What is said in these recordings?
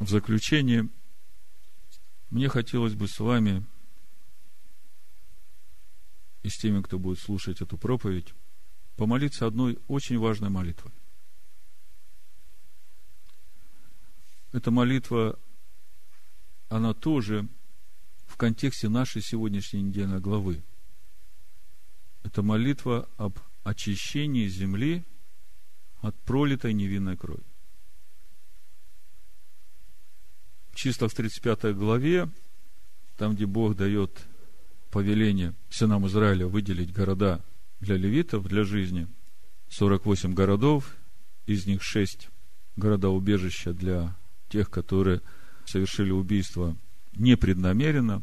в заключение мне хотелось бы с вами и с теми, кто будет слушать эту проповедь, помолиться одной очень важной молитвой. Эта молитва, она тоже в контексте нашей сегодняшней недельной главы. Это молитва об очищении земли от пролитой невинной крови. В числах 35 главе, там, где Бог дает повеление сынам Израиля выделить города для левитов, для жизни, 48 городов, из них 6 города-убежища для тех, которые совершили убийство непреднамеренно,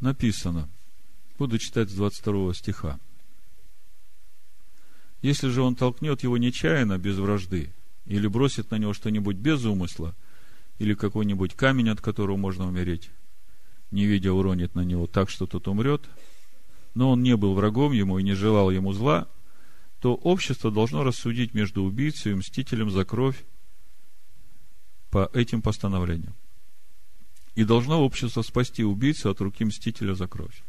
написано, буду читать с 22 стиха. Если же он толкнет его нечаянно, без вражды, или бросит на него что-нибудь без умысла, или какой-нибудь камень, от которого можно умереть, не видя уронит на него так, что тот умрет, но он не был врагом ему и не желал ему зла, то общество должно рассудить между убийцей и мстителем за кровь по этим постановлениям. И должно общество спасти убийцу от руки мстителя за кровь.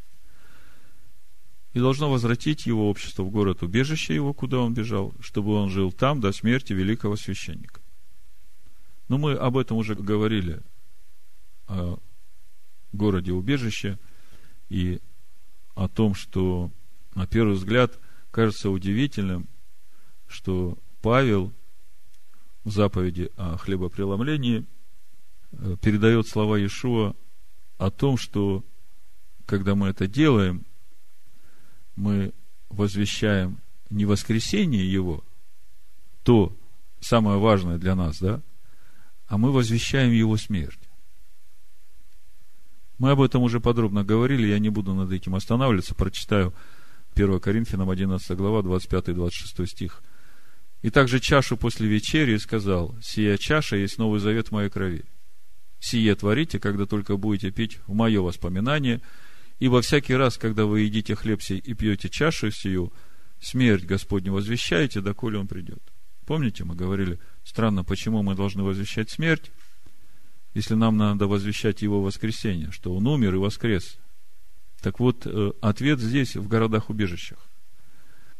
И должно возвратить его общество в город убежище его, куда он бежал, чтобы он жил там до смерти великого священника. Но мы об этом уже говорили, о городе убежище, и о том, что на первый взгляд кажется удивительным, что Павел в заповеди о хлебопреломлении э, передает слова Иешуа о том, что когда мы это делаем, мы возвещаем не воскресение Его, то самое важное для нас, да, а мы возвещаем Его смерть. Мы об этом уже подробно говорили, я не буду над этим останавливаться, прочитаю 1 Коринфянам 11 глава, 25-26 стих. И также чашу после вечери сказал, сия чаша есть новый завет в моей крови. Сие творите, когда только будете пить в мое воспоминание, ибо всякий раз, когда вы едите хлеб сей и пьете чашу сию, смерть Господню возвещаете, доколе он придет. Помните, мы говорили, странно, почему мы должны возвещать смерть, если нам надо возвещать его воскресение, что он умер и воскрес. Так вот, э, ответ здесь, в городах-убежищах.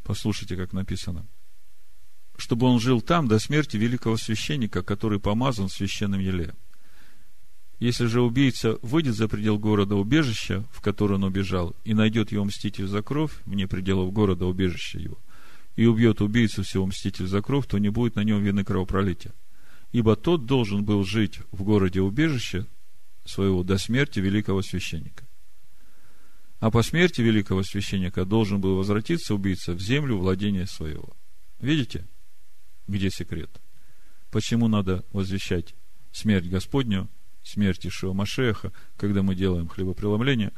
Послушайте, как написано. Чтобы он жил там до смерти великого священника, который помазан священным елеем. Если же убийца выйдет за предел города убежища, в который он убежал, и найдет его мститель за кровь, вне пределов города убежища его, и убьет убийцу всего мститель за кровь, то не будет на нем вины кровопролития ибо тот должен был жить в городе убежище своего до смерти великого священника. А по смерти великого священника должен был возвратиться убийца в землю владения своего. Видите, где секрет? Почему надо возвещать смерть Господню, смерть Ишуа Машеха, когда мы делаем хлебопреломление,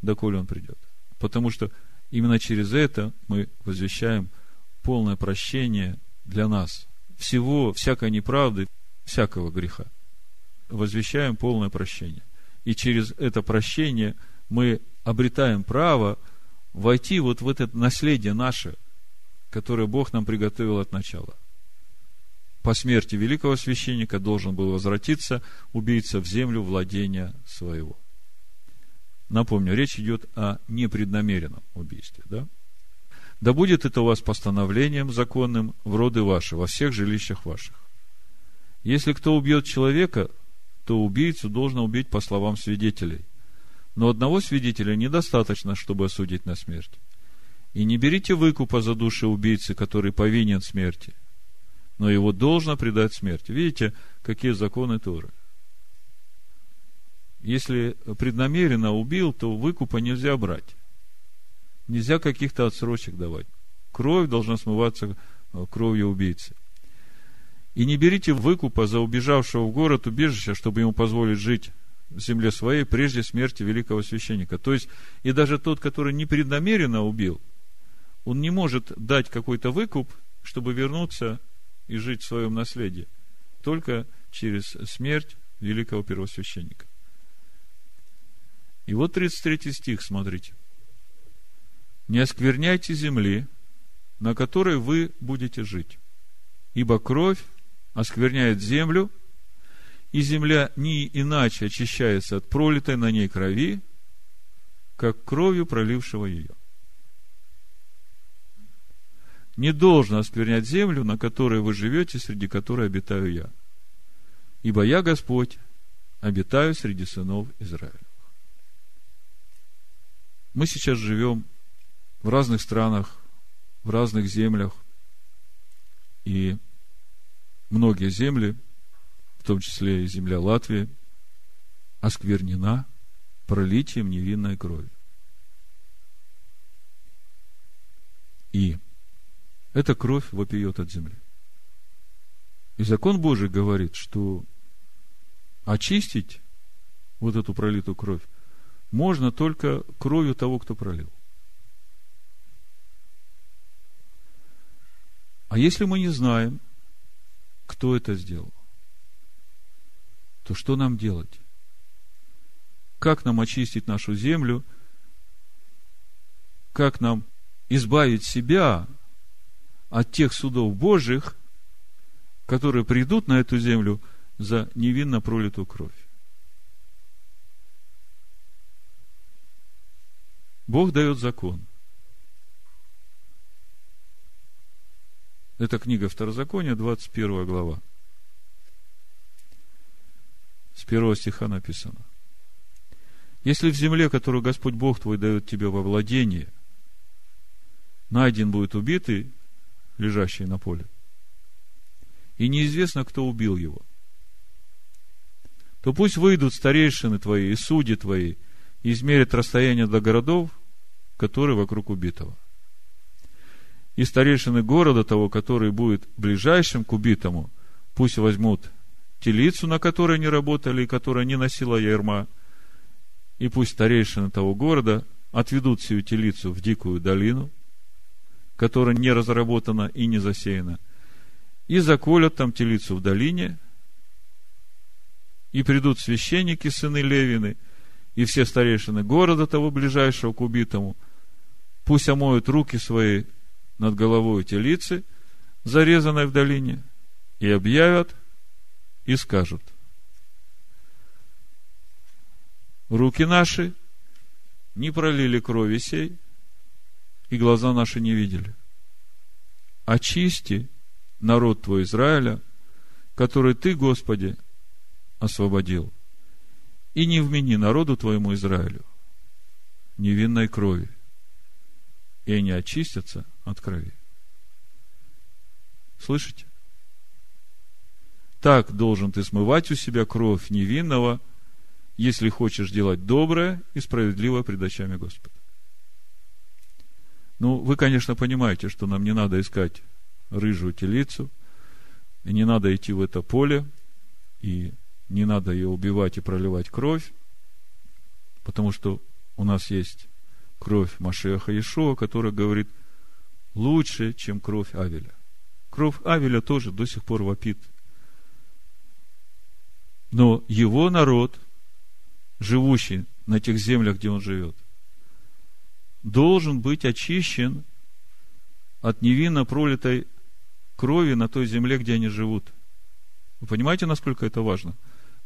доколе он придет? Потому что именно через это мы возвещаем полное прощение для нас, всего, всякой неправды, всякого греха. Возвещаем полное прощение. И через это прощение мы обретаем право войти вот в это наследие наше, которое Бог нам приготовил от начала. По смерти великого священника должен был возвратиться убийца в землю владения своего. Напомню, речь идет о непреднамеренном убийстве, да? Да будет это у вас постановлением законным в роды ваши, во всех жилищах ваших. Если кто убьет человека, то убийцу должно убить по словам свидетелей. Но одного свидетеля недостаточно, чтобы осудить на смерть. И не берите выкупа за души убийцы, который повинен смерти, но его должно предать смерти. Видите, какие законы Торы. Если преднамеренно убил, то выкупа нельзя брать. Нельзя каких-то отсрочек давать. Кровь должна смываться э, кровью убийцы. И не берите выкупа за убежавшего в город убежища, чтобы ему позволить жить в земле своей прежде смерти великого священника. То есть, и даже тот, который непреднамеренно убил, он не может дать какой-то выкуп, чтобы вернуться и жить в своем наследии. Только через смерть великого первосвященника. И вот 33 стих, смотрите не оскверняйте земли, на которой вы будете жить. Ибо кровь оскверняет землю, и земля не иначе очищается от пролитой на ней крови, как кровью пролившего ее. Не должно осквернять землю, на которой вы живете, среди которой обитаю я. Ибо я, Господь, обитаю среди сынов Израиля. Мы сейчас живем в разных странах, в разных землях, и многие земли, в том числе и земля Латвии, осквернена пролитием невинной крови. И эта кровь вопиет от земли. И закон Божий говорит, что очистить вот эту пролитую кровь можно только кровью того, кто пролил. А если мы не знаем, кто это сделал, то что нам делать? Как нам очистить нашу землю? Как нам избавить себя от тех судов Божьих, которые придут на эту землю за невинно пролитую кровь? Бог дает закон. Это книга Второзакония, 21 глава. С первого стиха написано. Если в земле, которую Господь Бог твой дает тебе во владение, найден будет убитый, лежащий на поле, и неизвестно, кто убил его, то пусть выйдут старейшины твои и судьи твои, и измерят расстояние до городов, которые вокруг убитого. И старейшины города того, который будет ближайшим к убитому, пусть возьмут телицу, на которой они работали и которая не носила ярма, и пусть старейшины того города отведут сию телицу в дикую долину, которая не разработана и не засеяна, и заколят там телицу в долине, и придут священники, сыны Левины, и все старейшины города того ближайшего к убитому, пусть омоют руки свои над головой телицы, зарезанной в долине, и объявят, и скажут. Руки наши не пролили крови сей, и глаза наши не видели. Очисти народ твой Израиля, который ты, Господи, освободил, и не вмени народу твоему Израилю невинной крови, и они очистятся от крови. Слышите? Так должен ты смывать у себя кровь невинного, если хочешь делать доброе и справедливое пред очами Господа. Ну, вы, конечно, понимаете, что нам не надо искать рыжую телицу, и не надо идти в это поле, и не надо ее убивать и проливать кровь, потому что у нас есть кровь Машеха Иешуа, которая говорит лучше, чем кровь Авеля. Кровь Авеля тоже до сих пор вопит – но его народ, живущий на тех землях, где он живет, должен быть очищен от невинно пролитой крови на той земле, где они живут. Вы понимаете, насколько это важно?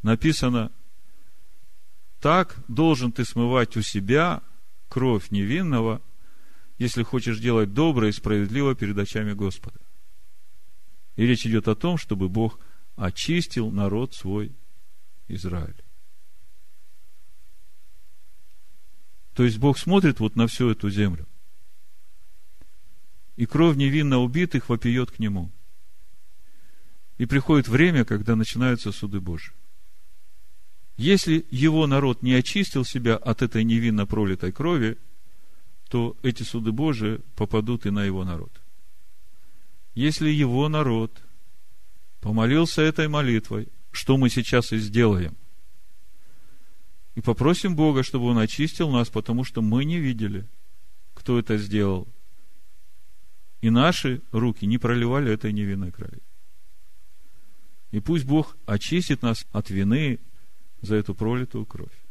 Написано, так должен ты смывать у себя кровь невинного, если хочешь делать доброе и справедливо перед очами Господа. И речь идет о том, чтобы Бог очистил народ свой Израиль. То есть Бог смотрит вот на всю эту землю. И кровь невинно убитых вопиет к Нему. И приходит время, когда начинаются суды Божьи. Если его народ не очистил себя от этой невинно пролитой крови, то эти суды Божии попадут и на его народ. Если его народ помолился этой молитвой, что мы сейчас и сделаем. И попросим Бога, чтобы Он очистил нас, потому что мы не видели, кто это сделал. И наши руки не проливали этой невинной крови. И пусть Бог очистит нас от вины за эту пролитую кровь.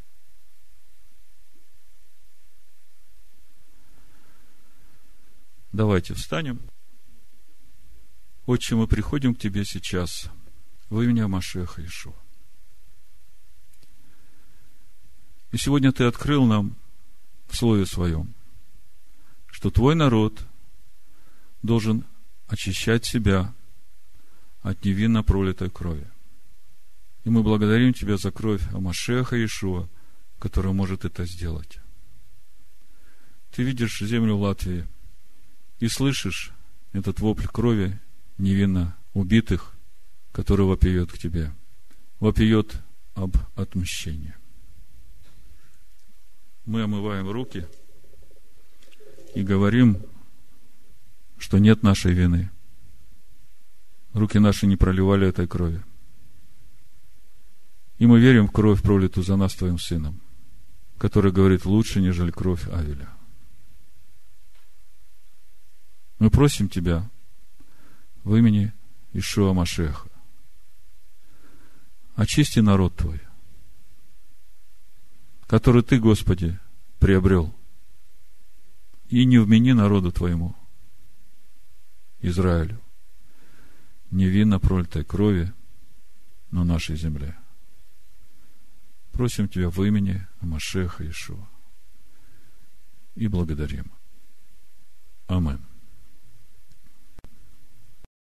Давайте встанем. Отче, мы приходим к Тебе сейчас во имя Машеха Ишуа. И сегодня Ты открыл нам в Слове Своем, что Твой народ должен очищать себя от невинно пролитой крови. И мы благодарим Тебя за кровь Амашеха Иешуа, которая может это сделать. Ты видишь землю Латвии и слышишь этот вопль крови невинно убитых, который вопиет к тебе. Вопиет об отмщении. Мы омываем руки и говорим, что нет нашей вины. Руки наши не проливали этой крови. И мы верим в кровь, пролитую за нас Твоим Сыном, который говорит лучше, нежели кровь Авеля. Мы просим Тебя в имени Ишуа Машеха. Очисти народ Твой, который Ты, Господи, приобрел. И не вмени народу Твоему, Израилю, невинно пролитой крови на нашей земле. Просим Тебя в имени Машеха Ишуа. И благодарим. Аминь.